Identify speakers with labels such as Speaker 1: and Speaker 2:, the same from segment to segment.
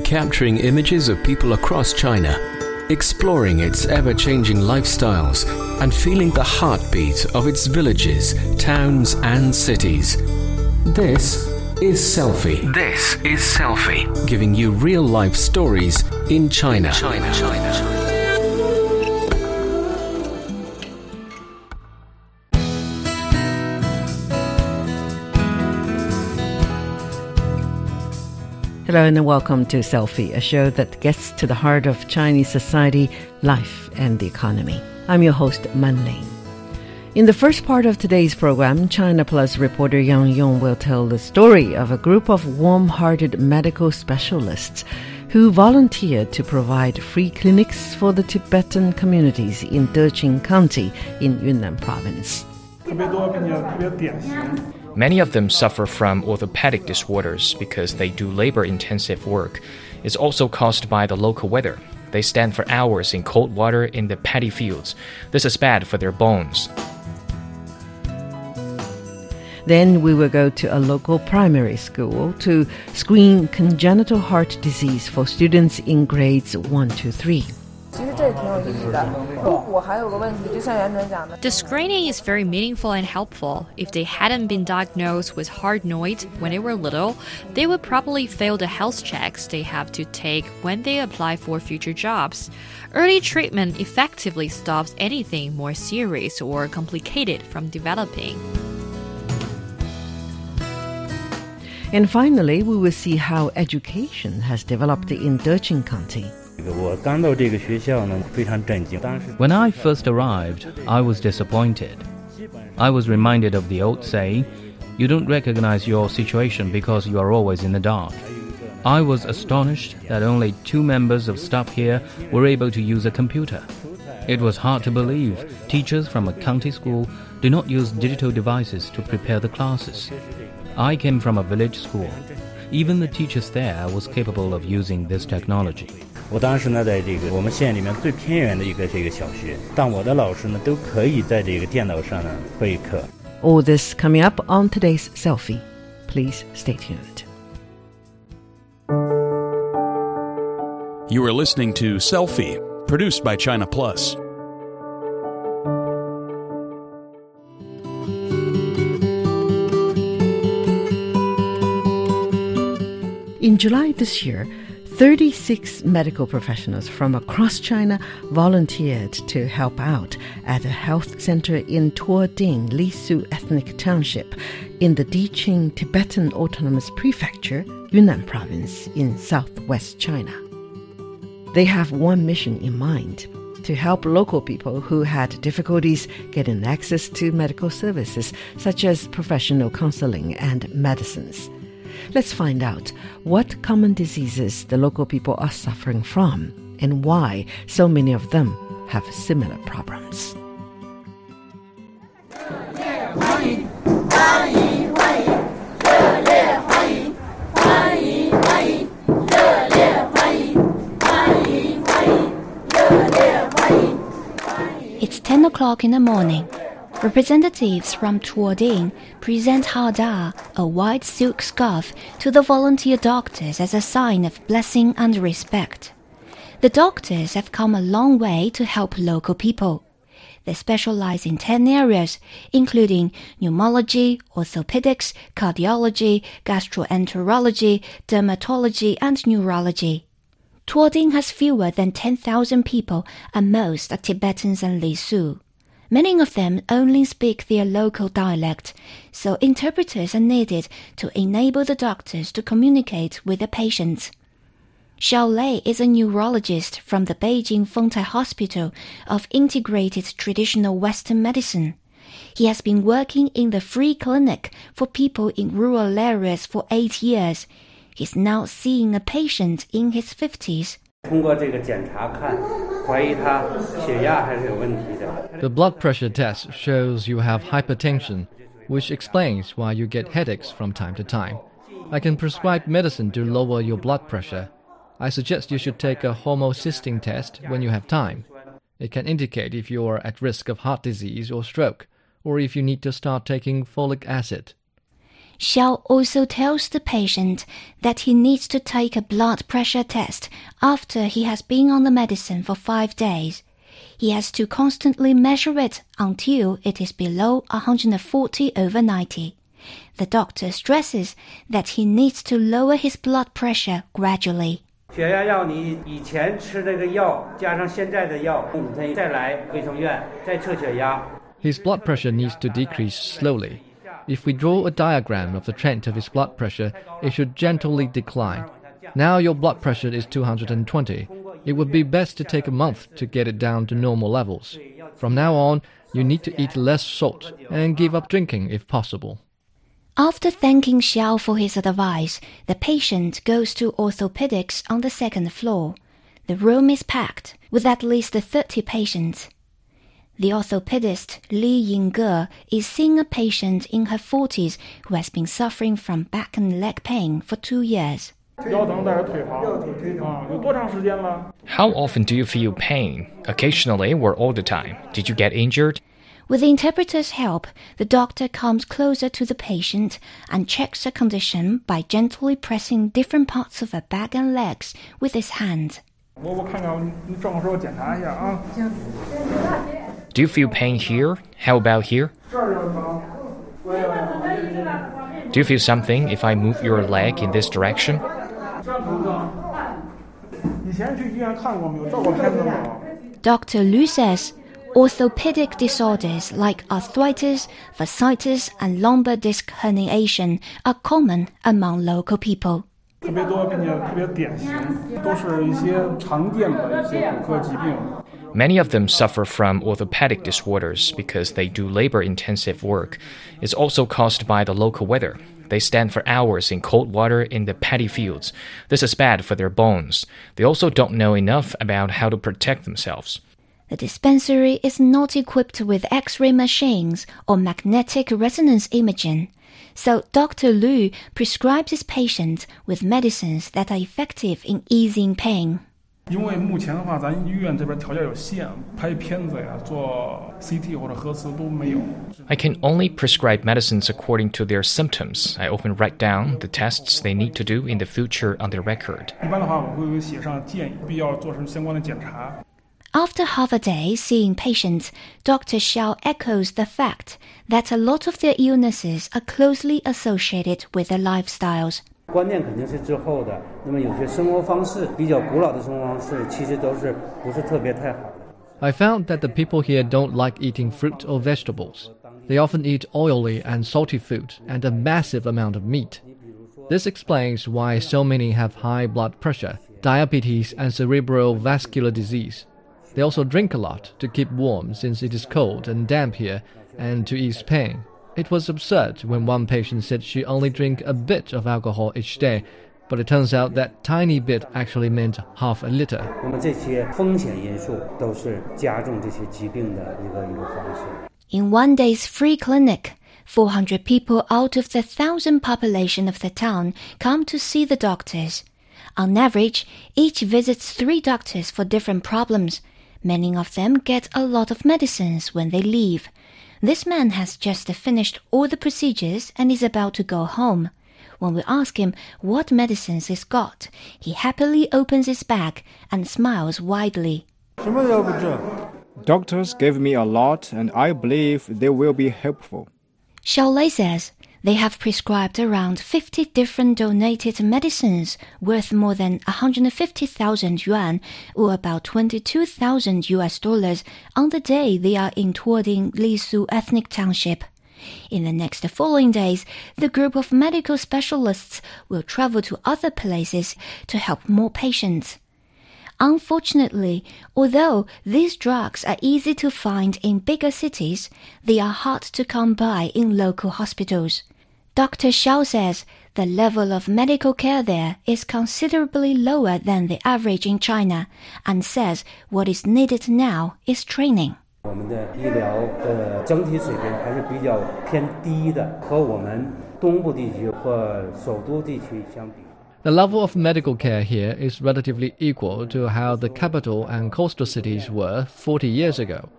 Speaker 1: capturing images of people across China, exploring its ever changing lifestyles, and feeling the heartbeat of its villages, towns, and cities. This is Selfie. This is Selfie, giving you real life stories in China. China. China.
Speaker 2: Hello and welcome to Selfie, a show that gets to the heart of Chinese society, life, and the economy. I'm your host, Man Ling. In the first part of today's program, China Plus reporter Yang Yong will tell the story of a group of warm-hearted medical specialists who volunteered to provide free clinics for the Tibetan communities in Deqin County in Yunnan province.
Speaker 3: Many of them suffer from orthopedic disorders because they do labor intensive work. It's also caused by the local weather. They stand for hours in cold water in the paddy fields. This is bad for their bones.
Speaker 2: Then we will go to a local primary school to screen congenital heart disease for students in grades 1 to 3.
Speaker 4: The screening is very meaningful and helpful. If they hadn't been diagnosed with heart noise when they were little, they would probably fail the health checks they have to take when they apply for future jobs. Early treatment effectively stops anything more serious or complicated from developing.
Speaker 2: And finally, we will see how education has developed in Deqin County.
Speaker 5: When I first arrived, I was disappointed. I was reminded of the old saying, you don't recognize your situation because you are always in the dark. I was astonished that only two members of staff here were able to use a computer. It was hard to believe teachers from a county school do not use digital devices to prepare the classes. I came from a village school. Even the teachers there was capable of using this technology.
Speaker 6: 我当时呢，在这个我们县里面最偏远的一个这个小学，但我的老师呢，都可以在这个电脑上呢备课。
Speaker 2: All this coming up on today's selfie. Please stay tuned.
Speaker 7: You are listening to Selfie, produced by China Plus.
Speaker 2: In July this year, 36 medical professionals from across China volunteered to help out at a health center in Tuoding, Lisu Ethnic Township in the Deqin Tibetan Autonomous Prefecture, Yunnan Province in southwest China. They have one mission in mind to help local people who had difficulties getting access to medical services such as professional counseling and medicines. Let's find out what common diseases the local people are suffering from and why so many of them have similar problems.
Speaker 8: It's 10 o'clock in the morning. Representatives from Tuoding present Hada, a white silk scarf, to the volunteer doctors as a sign of blessing and respect. The doctors have come a long way to help local people. They specialize in 10 areas, including pneumology, orthopedics, cardiology, gastroenterology, dermatology, and neurology. Tuoding has fewer than 10,000 people, and most are Tibetans and Lisu. Many of them only speak their local dialect, so interpreters are needed to enable the doctors to communicate with the patients. Xiao Lei is a neurologist from the Beijing Fengtai Hospital of Integrated Traditional Western Medicine. He has been working in the free clinic for people in rural areas for eight years. He's now seeing a patient in his 50s.
Speaker 9: The blood pressure test shows you have hypertension, which explains why you get headaches from time to time. I can prescribe medicine to lower your blood pressure. I suggest you should take a homocysteine test when you have time. It can indicate if you are at risk of heart disease or stroke, or if you need to start taking folic acid.
Speaker 8: Xiao also tells the patient that he needs to take a blood pressure test after he has been on the medicine for five days. He has to constantly measure it until it is below 140 over 90. The doctor stresses that he needs to lower his blood pressure gradually.
Speaker 10: 血压药你以前吃那个药加上现在的药，你再来卫生院再测血压。
Speaker 9: His blood pressure needs to decrease slowly. If we draw a diagram of the trend of his blood pressure, it should gently decline. Now your blood pressure is 220. It would be best to take a month to get it down to normal levels. From now on, you need to eat less salt and give up drinking if possible.
Speaker 8: After thanking Xiao for his advice, the patient goes to orthopedics on the second floor. The room is packed with at least 30 patients. The orthopedist Li Yingge is seeing a patient in her 40s who has been suffering from back and leg pain for two years.
Speaker 3: How often do you feel pain? Occasionally or all the time? Did you get injured?
Speaker 8: With the interpreter's help, the doctor comes closer to the patient and checks her condition by gently pressing different parts of her back and legs with his hand.
Speaker 3: Do you feel pain here? How about here? Do you feel something if I move your leg in this direction?
Speaker 8: Dr. Lu says orthopedic disorders like arthritis, fasciitis, and lumbar disc herniation are common among local people.
Speaker 3: Many of them suffer from orthopedic disorders because they do labor intensive work. It's also caused by the local weather. They stand for hours in cold water in the paddy fields. This is bad for their bones. They also don't know enough about how to protect themselves.
Speaker 8: The dispensary is not equipped with x ray machines or magnetic resonance imaging. So Dr. Liu prescribes his patients with medicines that are effective in easing pain.
Speaker 11: 因为目前的话，咱医院这边条件有限，拍片子呀、做 CT 或者核磁都没有。
Speaker 3: I can only prescribe medicines according to their symptoms. I often write down the tests they need to do in the future on their record.
Speaker 11: 一般的话，我会写上建议，必要做成相关的检查。
Speaker 8: After half a day seeing patients, Dr. Xiao echoes the fact that a lot of their illnesses are closely associated with their lifestyles.
Speaker 10: 观念肯定是滞后的。那么有些生活方式比较古老的生活方式，其实都是不是特别太好的。
Speaker 9: I found that the people here don't like eating fruit or vegetables. They often eat oily and salty food and a massive amount of meat. This explains why so many have high blood pressure, diabetes, and cerebral vascular disease. They also drink a lot to keep warm since it is cold and damp here and to ease pain. It was absurd when one patient said she only drank a bit of alcohol each day, but it turns out that tiny bit actually meant half a liter.
Speaker 8: In one day's free clinic, 400 people out of the 1,000 population of the town come to see the doctors. On average, each visits three doctors for different problems. Many of them get a lot of medicines when they leave. This man has just finished all the procedures and is about to go home. When we ask him what medicines he's got, he happily opens his bag and smiles widely.
Speaker 12: Doctors gave me a lot, and I believe they will be helpful.
Speaker 8: Xiao Lei says they have prescribed around 50 different donated medicines worth more than 150,000 yuan, or about 22,000 US dollars, on the day they are in Tuoding Lisu Ethnic Township. In the next following days, the group of medical specialists will travel to other places to help more patients. Unfortunately, although these drugs are easy to find in bigger cities, they are hard to come by in local hospitals. Dr. Xiao says the level of medical care there is considerably lower than the average in China and says what is needed now is training.
Speaker 10: 我们的医疗的整体水平还是比较偏低的，和我们东部地区或首都地区相比。
Speaker 9: The level of medical care here is relatively equal to how the capital and coastal cities were 40 years ago.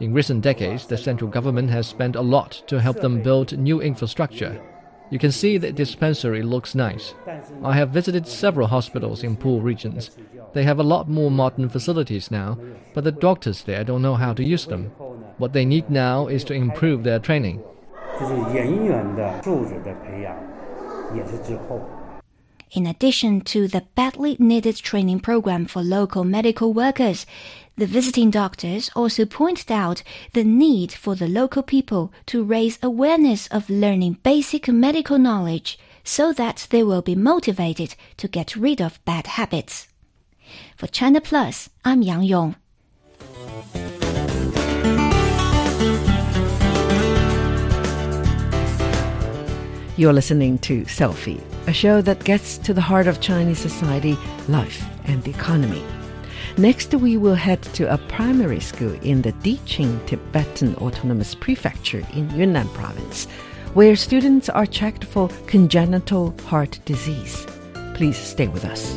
Speaker 9: In recent decades, the central government has spent a lot to help them build new infrastructure. you can see the dispensary looks nice. I have visited several hospitals in poor regions. They have a lot more modern facilities now, but the doctors there don't know how to use them. What they need now is to improve their training.
Speaker 8: In addition to the badly needed training program for local medical workers, the visiting doctors also pointed out the need for the local people to raise awareness of learning basic medical knowledge so that they will be motivated to get rid of bad habits. For China Plus, I'm Yang Yong.
Speaker 2: You're listening to Selfie, a show that gets to the heart of Chinese society, life, and the economy. Next, we will head to a primary school in the Diqing Tibetan Autonomous Prefecture in Yunnan Province, where students are checked for congenital heart disease. Please stay with us.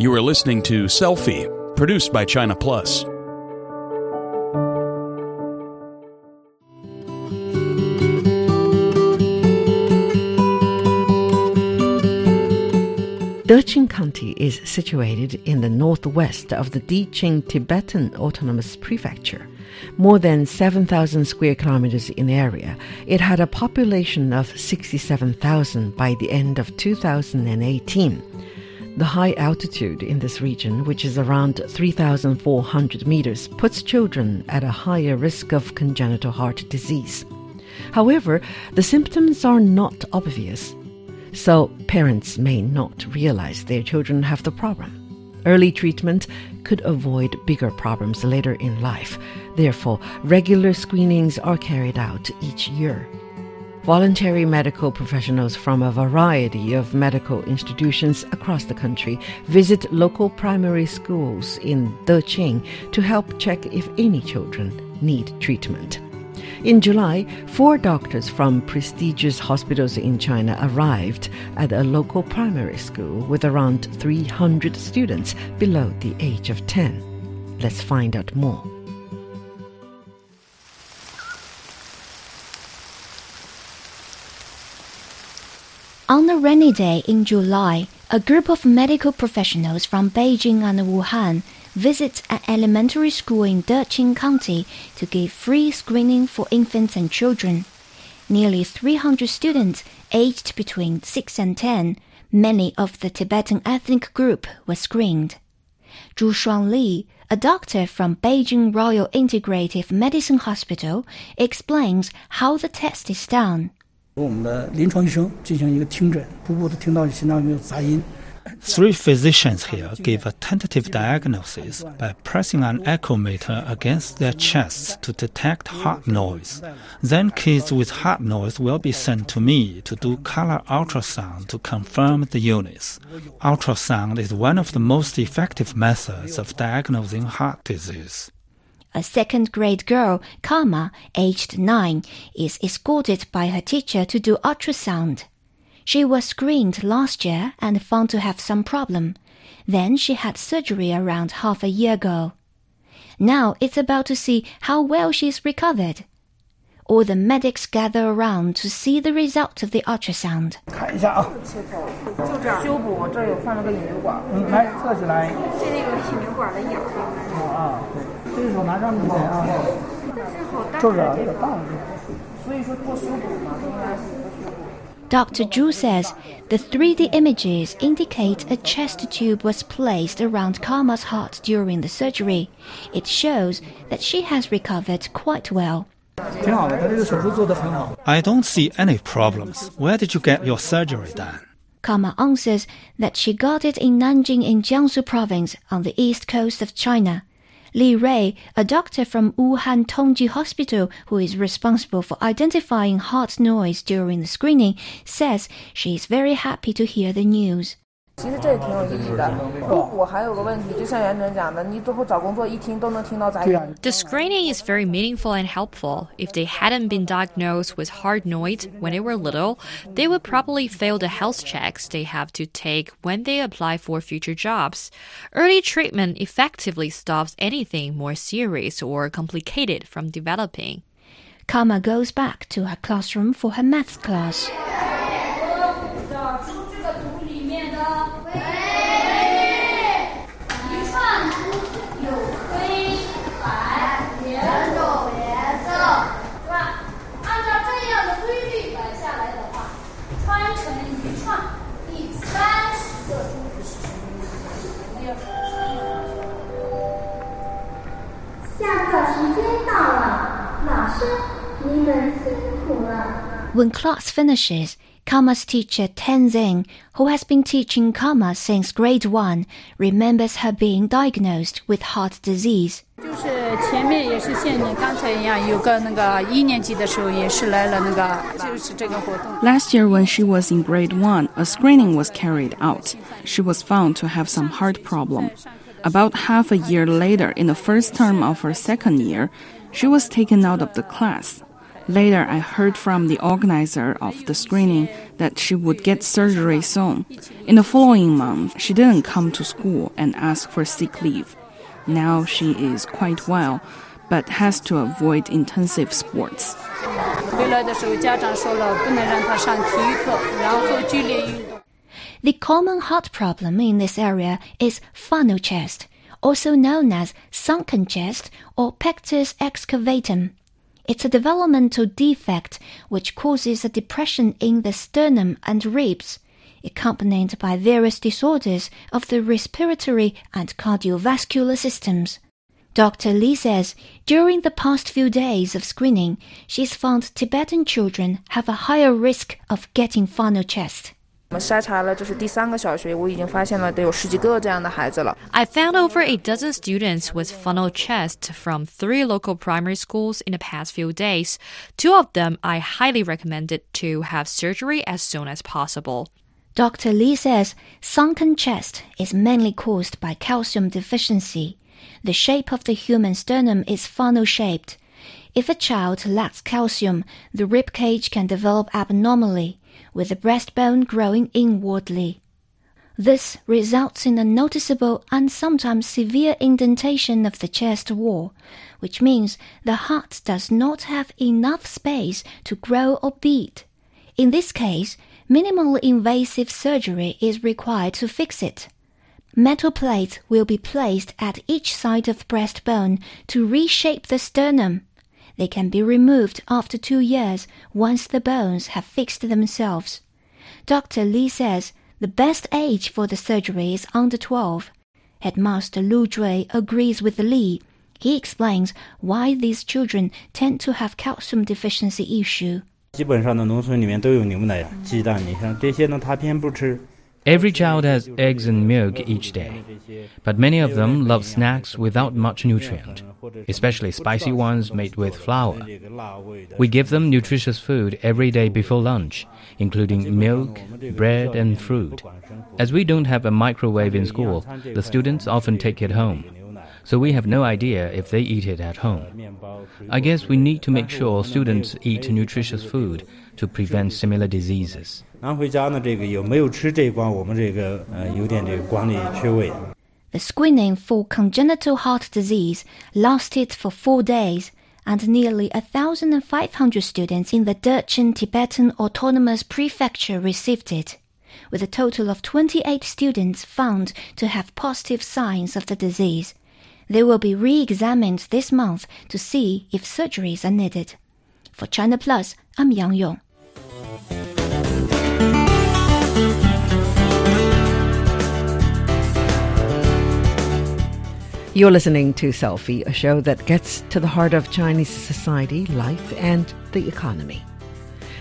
Speaker 7: You are listening to Selfie, produced by China Plus.
Speaker 2: Deqin County is situated in the northwest of the Diqing Tibetan Autonomous Prefecture. More than 7,000 square kilometers in area, it had a population of 67,000 by the end of 2018. The high altitude in this region, which is around 3,400 meters, puts children at a higher risk of congenital heart disease. However, the symptoms are not obvious so parents may not realize their children have the problem. Early treatment could avoid bigger problems later in life. Therefore, regular screenings are carried out each year. Voluntary medical professionals from a variety of medical institutions across the country visit local primary schools in Deqin to help check if any children need treatment. In July, four doctors from prestigious hospitals in China arrived at a local primary school with around 300 students below the age of 10. Let's find out more.
Speaker 8: On a rainy day in July, a group of medical professionals from Beijing and Wuhan Visit an elementary school in Deqin County to give free screening for infants and children. Nearly 300 students aged between 6 and 10, many of the Tibetan ethnic group, were screened. Zhu Shuang Li, a doctor from Beijing Royal Integrative Medicine Hospital, explains how the test is done.
Speaker 13: 我们的临床医生进行一个听诊，初步的听到心脏有没有杂音，
Speaker 14: Three physicians here give a tentative diagnosis by pressing an echo meter against their chests to detect heart noise. Then kids with heart noise will be sent to me to do color ultrasound to confirm the illness. Ultrasound is one of the most effective methods of diagnosing heart disease.
Speaker 8: A second grade girl, Karma, aged 9, is escorted by her teacher to do ultrasound. She was screened last year and found to have some problem. Then she had surgery around half a year ago. Now it's about to see how well she's recovered. All the medics gather around to see the result of the ultrasound.
Speaker 13: 看一下啊，
Speaker 15: 就这样修补，我这儿有放了个引流管，
Speaker 13: 嗯，来侧起来。
Speaker 15: 是那个引流管的眼睛。
Speaker 13: 啊啊，对，这个手拿上去啊。
Speaker 15: 这好大。
Speaker 13: 就是啊，有点大了。
Speaker 15: 所以说做修补嘛，应该是做修补。
Speaker 8: Dr. Zhu says the 3D images indicate a chest tube was placed around Karma's heart during the surgery. It shows that she has recovered quite well.
Speaker 14: I don't see any problems. Where did you get your surgery done?
Speaker 8: Karma answers that she got it in Nanjing in Jiangsu province on the east coast of China. Li Rui, a doctor from Wuhan Tongji Hospital who is responsible for identifying heart noise during the screening, says she is very happy to hear the news.
Speaker 4: The screening is very meaningful and helpful. If they hadn't been diagnosed with heart noise when they were little, they would probably fail the health checks they have to take when they apply for future jobs. Early treatment effectively stops anything more serious or complicated from developing.
Speaker 8: Karma goes back to her classroom for her math class. When class finishes, Karma's teacher Tenzing, who has been teaching Karma since grade one, remembers her being diagnosed with heart disease.
Speaker 16: Last year, when she was in grade one, a screening was carried out. She was found to have some heart problem. About half a year later, in the first term of her second year, she was taken out of the class. Later, I heard from the organizer of the screening that she would get surgery soon. In the following month, she didn't come to school and asked for sick leave. Now she is quite well, but has to avoid intensive sports.
Speaker 8: The common heart problem in this area is funnel chest, also known as sunken chest or pectus excavatum. It's a developmental defect which causes a depression in the sternum and ribs, accompanied by various disorders of the respiratory and cardiovascular systems. Dr. Li says during the past few days of screening, she's found Tibetan children have a higher risk of getting funnel chest.
Speaker 4: I found over a dozen students with funnel chest from three local primary schools in the past few days. Two of them I highly recommended to have surgery as soon as possible.
Speaker 8: Dr. Li says sunken chest is mainly caused by calcium deficiency. The shape of the human sternum is funnel shaped. If a child lacks calcium, the rib cage can develop abnormally with the breastbone growing inwardly. This results in a noticeable and sometimes severe indentation of the chest wall, which means the heart does not have enough space to grow or beat. In this case, minimal invasive surgery is required to fix it. Metal plates will be placed at each side of breastbone to reshape the sternum. They can be removed after two years once the bones have fixed themselves. Dr. Li says the best age for the surgery is under 12. Headmaster Lu Jui agrees with Li. He explains why these children tend to have calcium deficiency issue.
Speaker 6: 基本上的农村里面都有牛奶、鸡蛋，你像这些呢，他偏不吃。
Speaker 5: Every child has eggs and milk each day, but many of them love snacks without much nutrient, especially spicy ones made with flour. We give them nutritious food every day before lunch, including milk, bread, and fruit. As we don't have a microwave in school, the students often take it home. So we have no idea if they eat it at home. I guess we need to make sure students eat nutritious food to prevent similar diseases.
Speaker 8: The screening for congenital heart disease lasted for four days, and nearly 1,500 students in the Deqin Tibetan Autonomous Prefecture received it, with a total of 28 students found to have positive signs of the disease. They will be re examined this month to see if surgeries are needed. For China Plus, I'm Yang Yong.
Speaker 2: You're listening to Selfie, a show that gets to the heart of Chinese society, life, and the economy.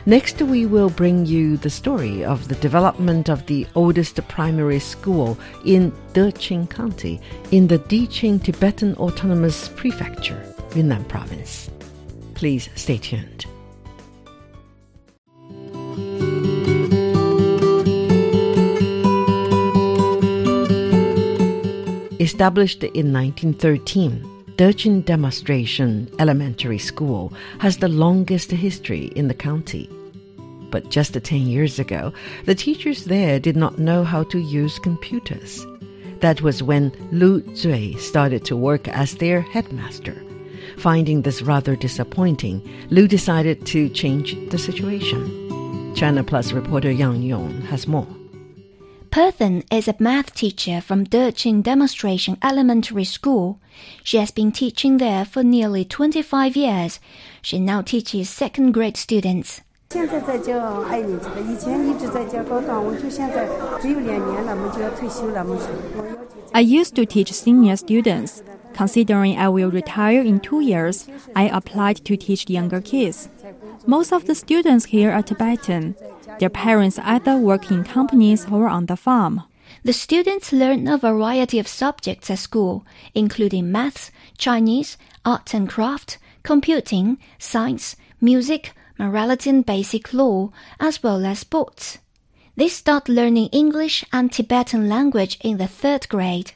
Speaker 2: Next, we will bring you the story of the development of the oldest primary school in Deqin County in the Diqing Tibetan Autonomous Prefecture, Yunnan Province. Please stay tuned. Established in 1913, Deqin Demonstration Elementary School has the longest history in the county. But just 10 years ago, the teachers there did not know how to use computers. That was when Lu Zui started to work as their headmaster. Finding this rather disappointing, Lu decided to change the situation. China Plus reporter Yang Yong has more.
Speaker 8: Perthen is a math teacher from Deqin Demonstration Elementary School. She has been teaching there for nearly 25 years. She now teaches second grade students.
Speaker 17: I used to teach senior students. Considering I will retire in two years, I applied to teach younger kids. Most of the students here are Tibetan. Their parents either work in companies or on the farm.
Speaker 8: The students learn a variety of subjects at school, including maths, Chinese, art and craft, computing, science, music, morality and basic law, as well as sports. They start learning English and Tibetan language in the third grade.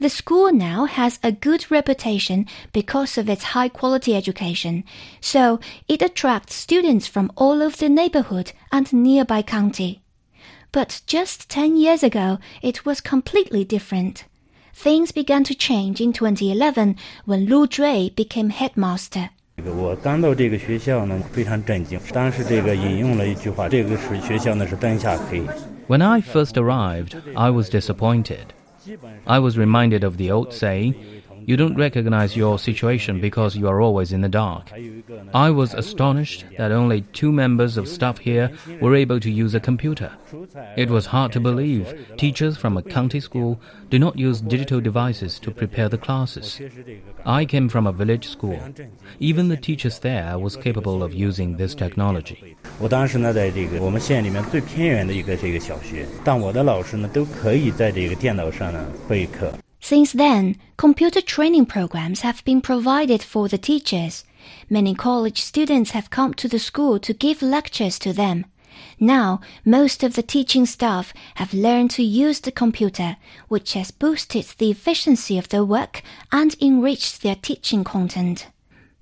Speaker 8: The school now has a good reputation because of its high quality education, so it attracts students from all over the neighborhood and nearby county. But just 10 years ago, it was completely different. Things began to change in 2011 when Lu Zhui became headmaster.
Speaker 6: 我刚到这个学校呢，非常震惊。当时这个引用了一句话，这个是学校呢是灯下黑。
Speaker 5: When I first arrived, I was disappointed. I was reminded of the old saying, you don't recognize your situation because you are always in the dark. I was astonished that only two members of staff here were able to use a computer. It was hard to believe teachers from a county school do not use digital devices to prepare the classes. I came from a village school. Even the teachers there was capable of using this technology.
Speaker 6: 我当时呢，在这个我们县里面最偏远的一个这个小学，但我的老师呢都可以在这个电脑上呢备课。
Speaker 8: Since then, computer training programs have been provided for the teachers. Many college students have come to the school to give lectures to them. Now, most of the teaching staff have learned to use the computer, which has boosted the efficiency of their work and enriched their teaching content.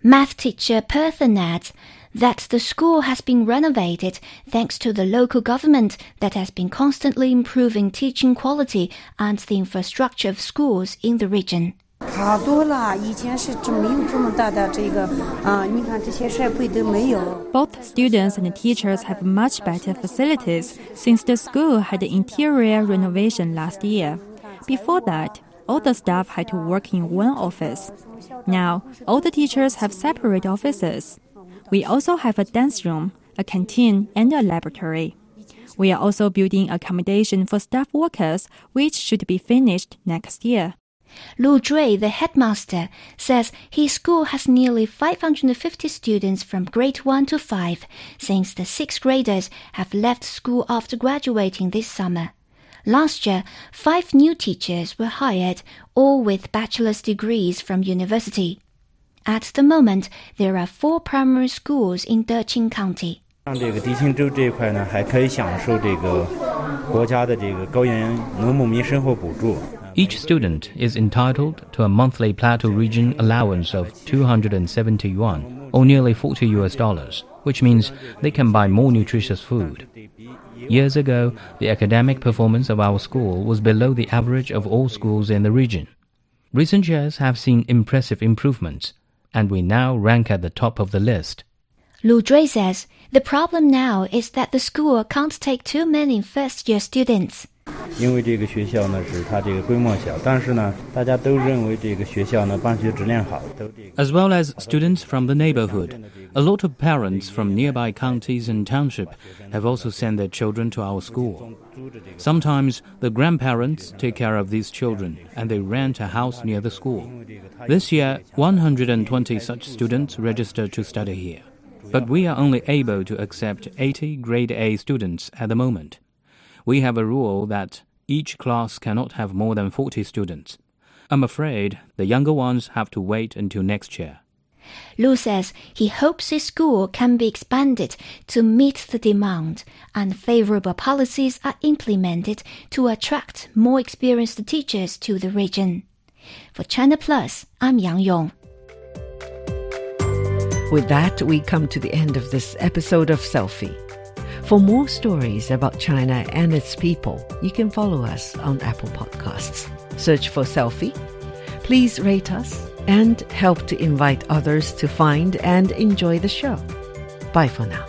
Speaker 8: Math teacher Perthen adds that the school has been renovated thanks to the local government that has been constantly improving teaching quality and the infrastructure of schools in the region.
Speaker 18: 好多了，以前是这没有这么大的这个啊，你看这些设备都没有。
Speaker 17: Both students and teachers have much better facilities since the school had interior renovation last year. Before that, all the staff had to work in one office. Now, all the teachers have separate offices. We also have a dance room, a canteen, and a laboratory. We are also building accommodation for staff workers, which should be finished next year.
Speaker 8: Lu Zhui, the headmaster, says his school has nearly 550 students from grade 1 to 5, since the 6th graders have left school after graduating this summer. Last year, five new teachers were hired, all with bachelor's degrees from university. At the moment, there are four primary schools in Deqin County.
Speaker 5: each student is entitled to a monthly plateau region allowance of 270 yuan, or nearly 40 US dollars, which means they can buy more nutritious food. Years ago, the academic performance of our school was below the average of all schools in the region. Recent years have seen impressive improvements, and we now rank at the top of the list.
Speaker 8: Lu Zhui says the problem now is that the school can't take too many first year students.
Speaker 6: 因为这个学校呢是它这个规模小，但是呢，大家都认为这个学校呢办学质量好，都这个。
Speaker 5: As well as students from the neighborhood, a lot of parents from nearby counties and township have also sent their children to our school. Sometimes the grandparents take care of these children and they rent a house near the school. This year, 120 such students registered to study here. But we are only able to accept 80 grade A students at the moment. We have a rule that each class cannot have more than 40 students. I'm afraid the younger ones have to wait until next year.
Speaker 8: Lu says he hopes his school can be expanded to meet the demand and favorable policies are implemented to attract more experienced teachers to the region. For China Plus, I'm Yang Yong.
Speaker 2: With that, we come to the end of this episode of Selfie. For more stories about China and its people, you can follow us on Apple Podcasts. Search for Selfie. Please rate us and help to invite others to find and enjoy the show. Bye for now.